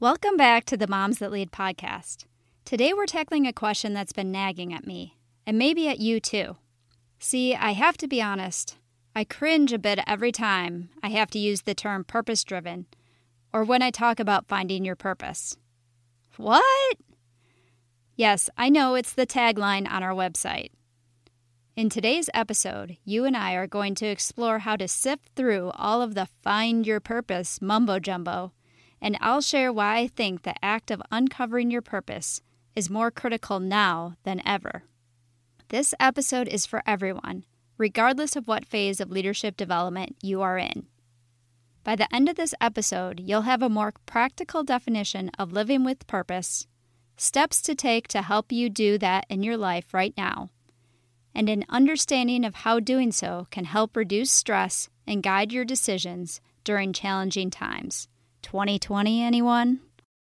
Welcome back to the Moms That Lead podcast. Today we're tackling a question that's been nagging at me, and maybe at you too. See, I have to be honest, I cringe a bit every time I have to use the term purpose driven, or when I talk about finding your purpose. What? Yes, I know it's the tagline on our website. In today's episode, you and I are going to explore how to sift through all of the find your purpose mumbo jumbo and I'll share why I think the act of uncovering your purpose is more critical now than ever. This episode is for everyone, regardless of what phase of leadership development you are in. By the end of this episode, you'll have a more practical definition of living with purpose, steps to take to help you do that in your life right now, and an understanding of how doing so can help reduce stress and guide your decisions during challenging times. 2020, anyone?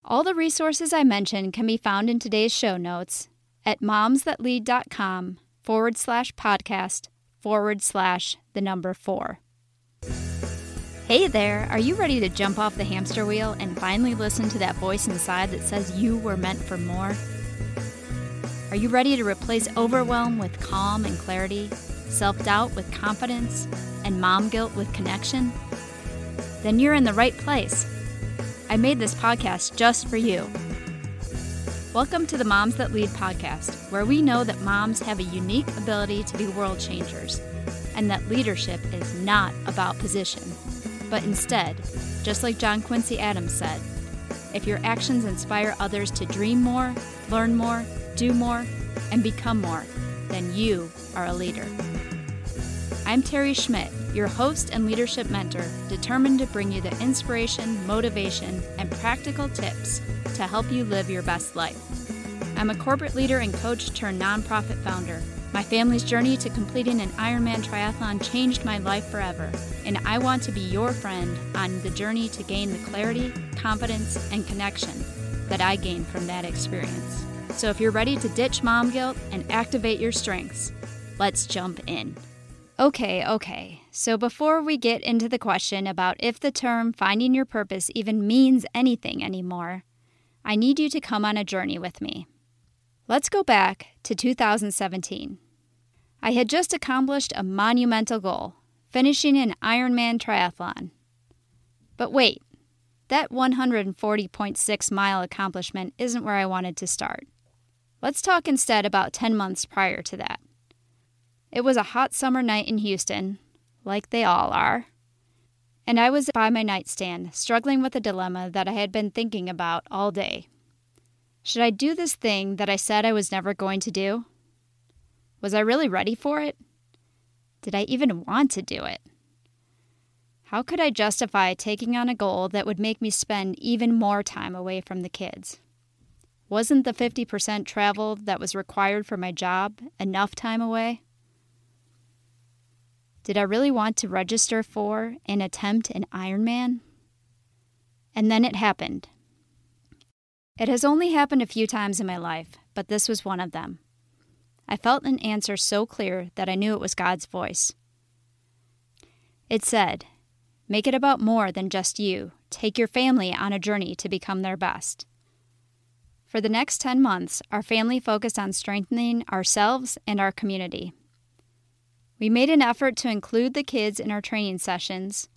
All the resources I mentioned can be found in today's show notes at momsthatlead.com forward slash podcast forward slash the number four. Hey there, are you ready to jump off the hamster wheel and finally listen to that voice inside that says you were meant for more? Are you ready to replace overwhelm with calm and clarity, self doubt with confidence, and mom guilt with connection? Then you're in the right place. I made this podcast just for you. Welcome to the Moms That Lead podcast, where we know that moms have a unique ability to be world changers and that leadership is not about position, but instead, just like John Quincy Adams said, if your actions inspire others to dream more, learn more, do more, and become more, then you are a leader. I'm Terry Schmidt, your host and leadership mentor, determined to bring you the inspiration, motivation, and practical tips to help you live your best life. I'm a corporate leader and coach turned nonprofit founder. My family's journey to completing an Ironman triathlon changed my life forever, and I want to be your friend on the journey to gain the clarity, confidence, and connection that I gained from that experience. So if you're ready to ditch mom guilt and activate your strengths, let's jump in. Okay, okay. So before we get into the question about if the term finding your purpose even means anything anymore, I need you to come on a journey with me. Let's go back to 2017. I had just accomplished a monumental goal, finishing an Ironman triathlon. But wait, that 140.6 mile accomplishment isn't where I wanted to start. Let's talk instead about 10 months prior to that. It was a hot summer night in Houston, like they all are. And I was by my nightstand, struggling with a dilemma that I had been thinking about all day. Should I do this thing that I said I was never going to do? Was I really ready for it? Did I even want to do it? How could I justify taking on a goal that would make me spend even more time away from the kids? Wasn't the 50% travel that was required for my job enough time away? Did I really want to register for and attempt an Ironman? And then it happened. It has only happened a few times in my life, but this was one of them. I felt an answer so clear that I knew it was God's voice. It said, Make it about more than just you. Take your family on a journey to become their best. For the next 10 months, our family focused on strengthening ourselves and our community. We made an effort to include the kids in our training sessions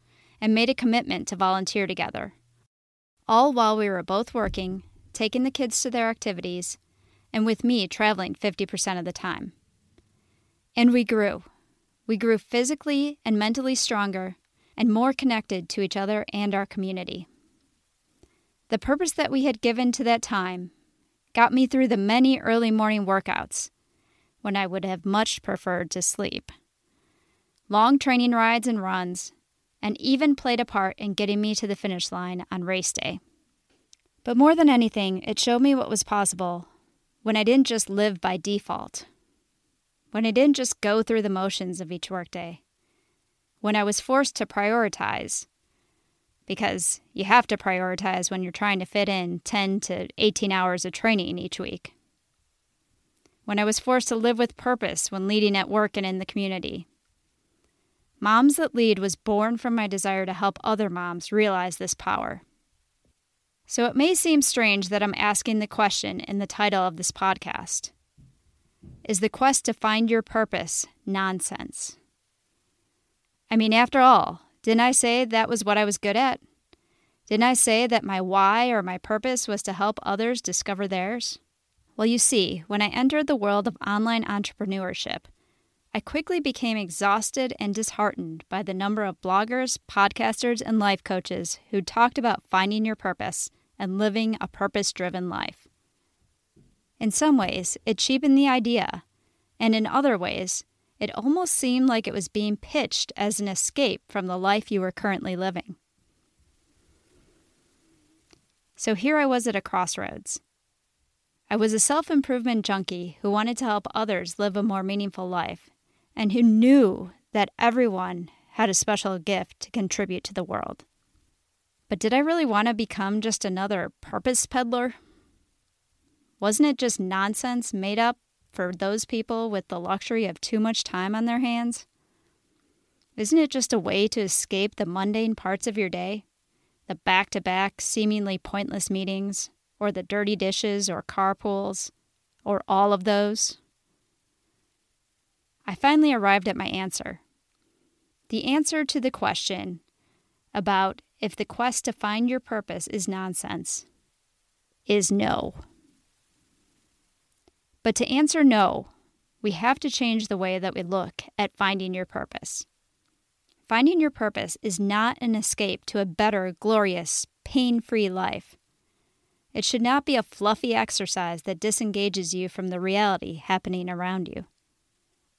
and made a commitment to volunteer together. All while we were both working, taking the kids to their activities, and with me traveling 50% of the time. And we grew. We grew physically and mentally stronger and more connected to each other and our community. The purpose that we had given to that time got me through the many early morning workouts when I would have much preferred to sleep long training rides and runs, and even played a part in getting me to the finish line on race day. But more than anything, it showed me what was possible when I didn't just live by default, when I didn't just go through the motions of each workday, when I was forced to prioritize. Because you have to prioritize when you're trying to fit in 10 to 18 hours of training each week. When I was forced to live with purpose when leading at work and in the community Moms That Lead was born from my desire to help other moms realize this power. So it may seem strange that I'm asking the question in the title of this podcast Is the quest to find your purpose nonsense? I mean, after all, didn't I say that was what I was good at? Didn't I say that my why or my purpose was to help others discover theirs? Well, you see, when I entered the world of online entrepreneurship, I quickly became exhausted and disheartened by the number of bloggers, podcasters, and life coaches who talked about finding your purpose and living a purpose driven life. In some ways, it cheapened the idea, and in other ways, it almost seemed like it was being pitched as an escape from the life you were currently living. So here I was at a crossroads. I was a self improvement junkie who wanted to help others live a more meaningful life and who knew that everyone had a special gift to contribute to the world. But did I really want to become just another purpose peddler? Wasn't it just nonsense made up for those people with the luxury of too much time on their hands? Isn't it just a way to escape the mundane parts of your day? The back to back, seemingly pointless meetings, or the dirty dishes or carpools, or all of those? I finally arrived at my answer. The answer to the question about if the quest to find your purpose is nonsense is no. But to answer no, we have to change the way that we look at finding your purpose. Finding your purpose is not an escape to a better, glorious, pain free life. It should not be a fluffy exercise that disengages you from the reality happening around you.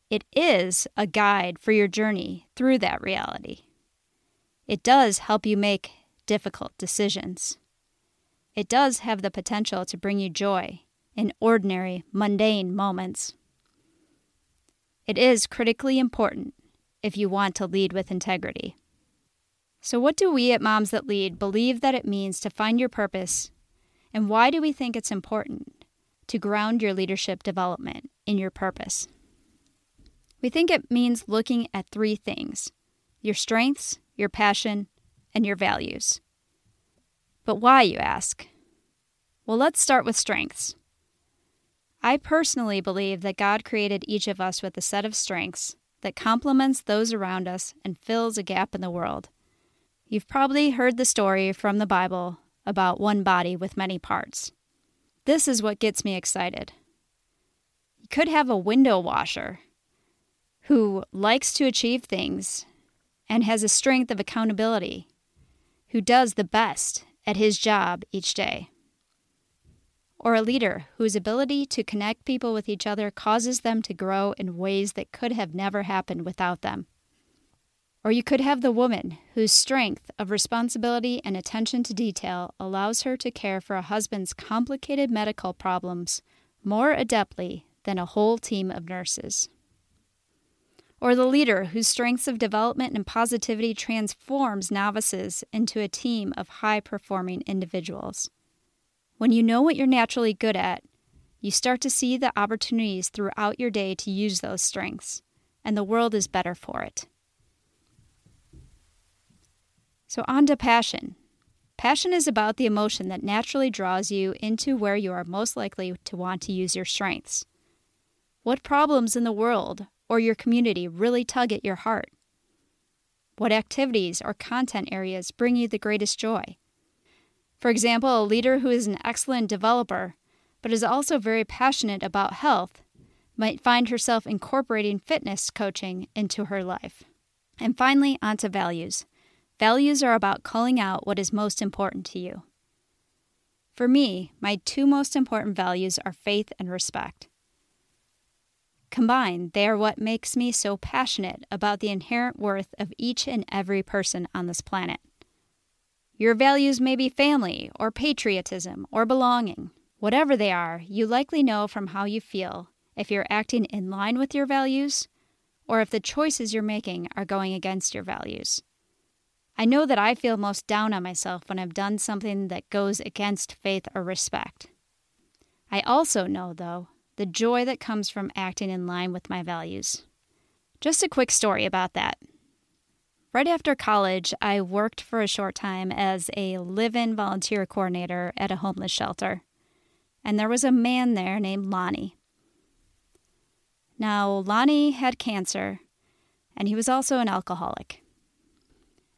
It is a guide for your journey through that reality. It does help you make difficult decisions. It does have the potential to bring you joy in ordinary, mundane moments. It is critically important if you want to lead with integrity. So, what do we at Moms That Lead believe that it means to find your purpose, and why do we think it's important to ground your leadership development in your purpose? We think it means looking at three things your strengths, your passion, and your values. But why, you ask? Well, let's start with strengths. I personally believe that God created each of us with a set of strengths that complements those around us and fills a gap in the world. You've probably heard the story from the Bible about one body with many parts. This is what gets me excited. You could have a window washer who likes to achieve things and has a strength of accountability, who does the best at his job each day. Or a leader whose ability to connect people with each other causes them to grow in ways that could have never happened without them. Or you could have the woman whose strength of responsibility and attention to detail allows her to care for a husband's complicated medical problems more adeptly than a whole team of nurses or the leader whose strengths of development and positivity transforms novices into a team of high performing individuals. When you know what you're naturally good at, you start to see the opportunities throughout your day to use those strengths, and the world is better for it. So, on to passion. Passion is about the emotion that naturally draws you into where you are most likely to want to use your strengths. What problems in the world or your community really tug at your heart? What activities or content areas bring you the greatest joy? For example, a leader who is an excellent developer but is also very passionate about health might find herself incorporating fitness coaching into her life. And finally, onto values. Values are about calling out what is most important to you. For me, my two most important values are faith and respect. Combined, they are what makes me so passionate about the inherent worth of each and every person on this planet. Your values may be family, or patriotism, or belonging. Whatever they are, you likely know from how you feel if you're acting in line with your values or if the choices you're making are going against your values. I know that I feel most down on myself when I've done something that goes against faith or respect. I also know, though, the joy that comes from acting in line with my values. Just a quick story about that. Right after college, I worked for a short time as a live in volunteer coordinator at a homeless shelter. And there was a man there named Lonnie. Now, Lonnie had cancer, and he was also an alcoholic.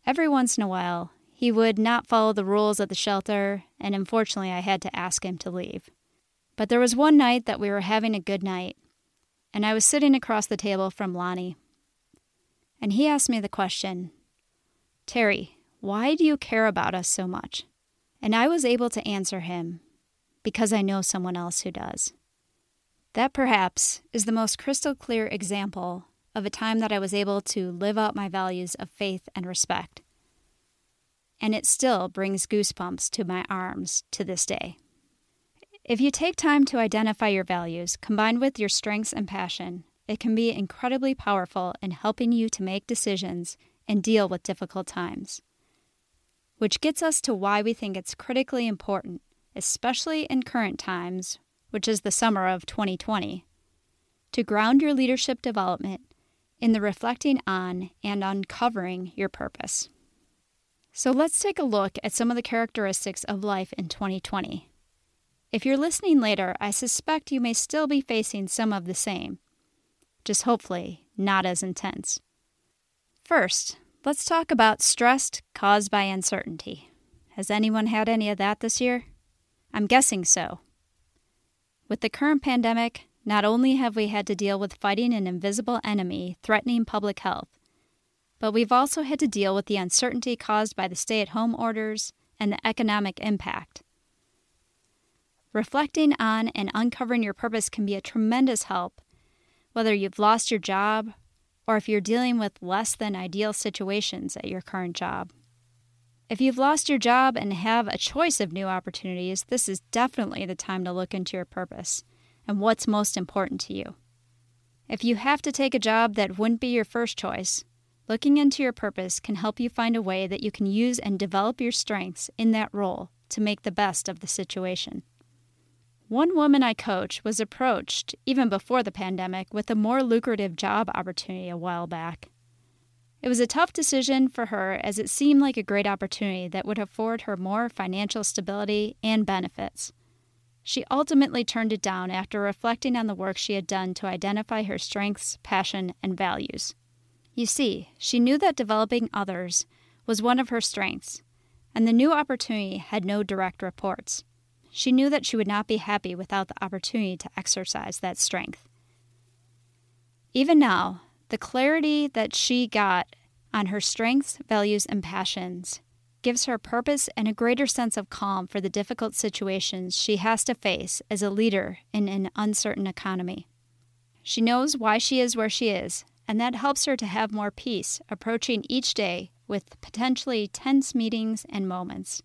Every once in a while, he would not follow the rules of the shelter, and unfortunately, I had to ask him to leave. But there was one night that we were having a good night, and I was sitting across the table from Lonnie and he asked me the question Terry, why do you care about us so much? And I was able to answer him because I know someone else who does. That perhaps is the most crystal clear example of a time that I was able to live out my values of faith and respect. And it still brings goosebumps to my arms to this day. If you take time to identify your values combined with your strengths and passion, it can be incredibly powerful in helping you to make decisions and deal with difficult times. Which gets us to why we think it's critically important, especially in current times, which is the summer of 2020, to ground your leadership development in the reflecting on and uncovering your purpose. So let's take a look at some of the characteristics of life in 2020. If you're listening later, I suspect you may still be facing some of the same just hopefully not as intense. First, let's talk about stress caused by uncertainty. Has anyone had any of that this year? I'm guessing so. With the current pandemic, not only have we had to deal with fighting an invisible enemy threatening public health, but we've also had to deal with the uncertainty caused by the stay at home orders and the economic impact. Reflecting on and uncovering your purpose can be a tremendous help whether you've lost your job or if you're dealing with less than ideal situations at your current job. If you've lost your job and have a choice of new opportunities, this is definitely the time to look into your purpose and what's most important to you. If you have to take a job that wouldn't be your first choice, looking into your purpose can help you find a way that you can use and develop your strengths in that role to make the best of the situation. One woman I coach was approached, even before the pandemic, with a more lucrative job opportunity a while back. It was a tough decision for her as it seemed like a great opportunity that would afford her more financial stability and benefits. She ultimately turned it down after reflecting on the work she had done to identify her strengths, passion, and values. You see, she knew that developing others was one of her strengths, and the new opportunity had no direct reports. She knew that she would not be happy without the opportunity to exercise that strength. Even now, the clarity that she got on her strengths, values, and passions gives her purpose and a greater sense of calm for the difficult situations she has to face as a leader in an uncertain economy. She knows why she is where she is, and that helps her to have more peace approaching each day with potentially tense meetings and moments.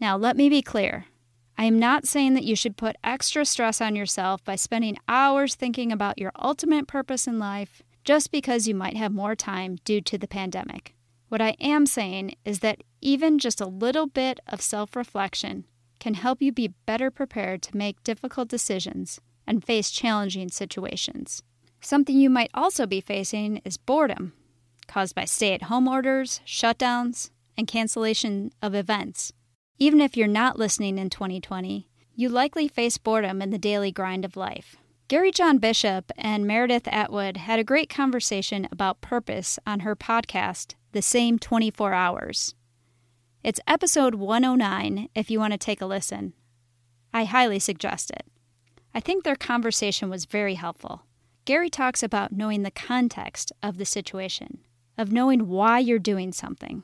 Now, let me be clear I am not saying that you should put extra stress on yourself by spending hours thinking about your ultimate purpose in life just because you might have more time due to the pandemic. What I am saying is that even just a little bit of self reflection can help you be better prepared to make difficult decisions and face challenging situations. Something you might also be facing is boredom, caused by stay at home orders, shutdowns, and cancellation of events. Even if you're not listening in 2020, you likely face boredom in the daily grind of life. Gary John Bishop and Meredith Atwood had a great conversation about purpose on her podcast, The Same 24 Hours. It's episode 109 if you want to take a listen. I highly suggest it. I think their conversation was very helpful. Gary talks about knowing the context of the situation, of knowing why you're doing something.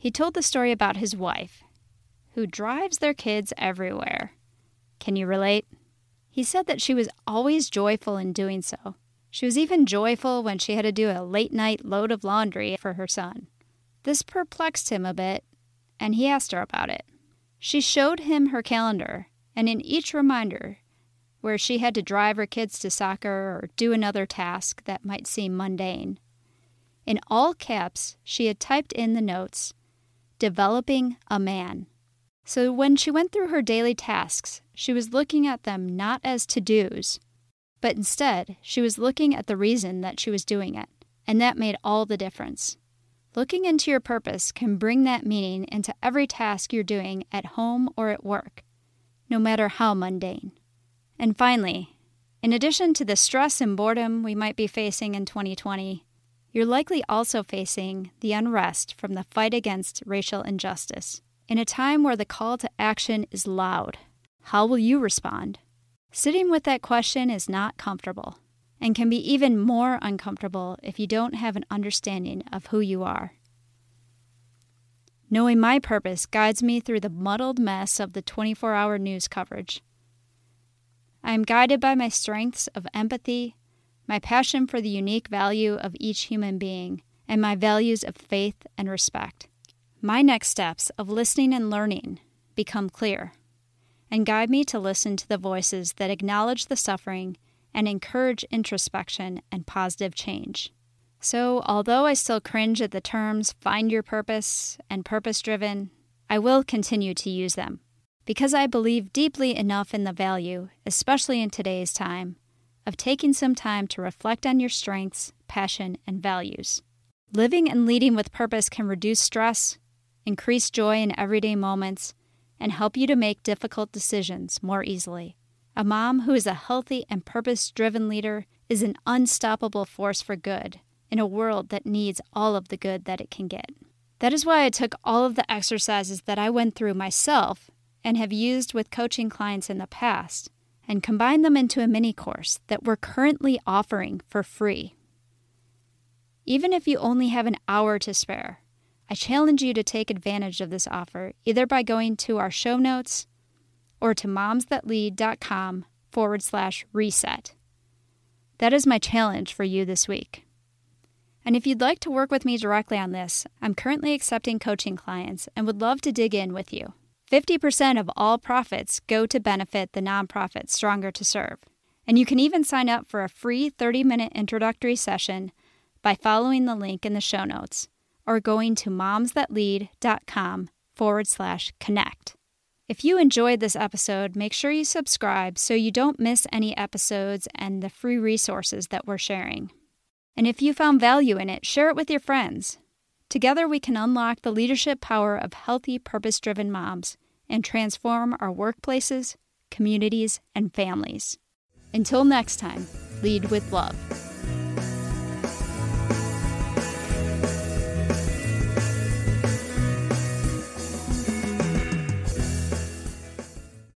He told the story about his wife, who drives their kids everywhere. Can you relate? He said that she was always joyful in doing so. She was even joyful when she had to do a late night load of laundry for her son. This perplexed him a bit, and he asked her about it. She showed him her calendar, and in each reminder, where she had to drive her kids to soccer or do another task that might seem mundane, in all caps, she had typed in the notes developing a man. So when she went through her daily tasks, she was looking at them not as to dos, but instead she was looking at the reason that she was doing it, and that made all the difference. Looking into your purpose can bring that meaning into every task you're doing at home or at work, no matter how mundane. And finally, in addition to the stress and boredom we might be facing in 2020, you're likely also facing the unrest from the fight against racial injustice. In a time where the call to action is loud, how will you respond? Sitting with that question is not comfortable and can be even more uncomfortable if you don't have an understanding of who you are. Knowing my purpose guides me through the muddled mess of the 24 hour news coverage. I am guided by my strengths of empathy, my passion for the unique value of each human being, and my values of faith and respect. My next steps of listening and learning become clear and guide me to listen to the voices that acknowledge the suffering and encourage introspection and positive change. So, although I still cringe at the terms find your purpose and purpose driven, I will continue to use them because I believe deeply enough in the value, especially in today's time, of taking some time to reflect on your strengths, passion, and values. Living and leading with purpose can reduce stress, increase joy in everyday moments, and help you to make difficult decisions more easily. A mom who is a healthy and purpose driven leader is an unstoppable force for good in a world that needs all of the good that it can get. That is why I took all of the exercises that I went through myself and have used with coaching clients in the past and combined them into a mini course that we're currently offering for free. Even if you only have an hour to spare, I challenge you to take advantage of this offer either by going to our show notes or to momsthatlead.com forward slash reset. That is my challenge for you this week. And if you'd like to work with me directly on this, I'm currently accepting coaching clients and would love to dig in with you. 50% of all profits go to benefit the nonprofit Stronger to Serve. And you can even sign up for a free 30 minute introductory session by following the link in the show notes or going to momsthatlead.com forward slash connect. If you enjoyed this episode, make sure you subscribe so you don't miss any episodes and the free resources that we're sharing. And if you found value in it, share it with your friends. Together, we can unlock the leadership power of healthy, purpose driven moms and transform our workplaces, communities, and families. Until next time, lead with love.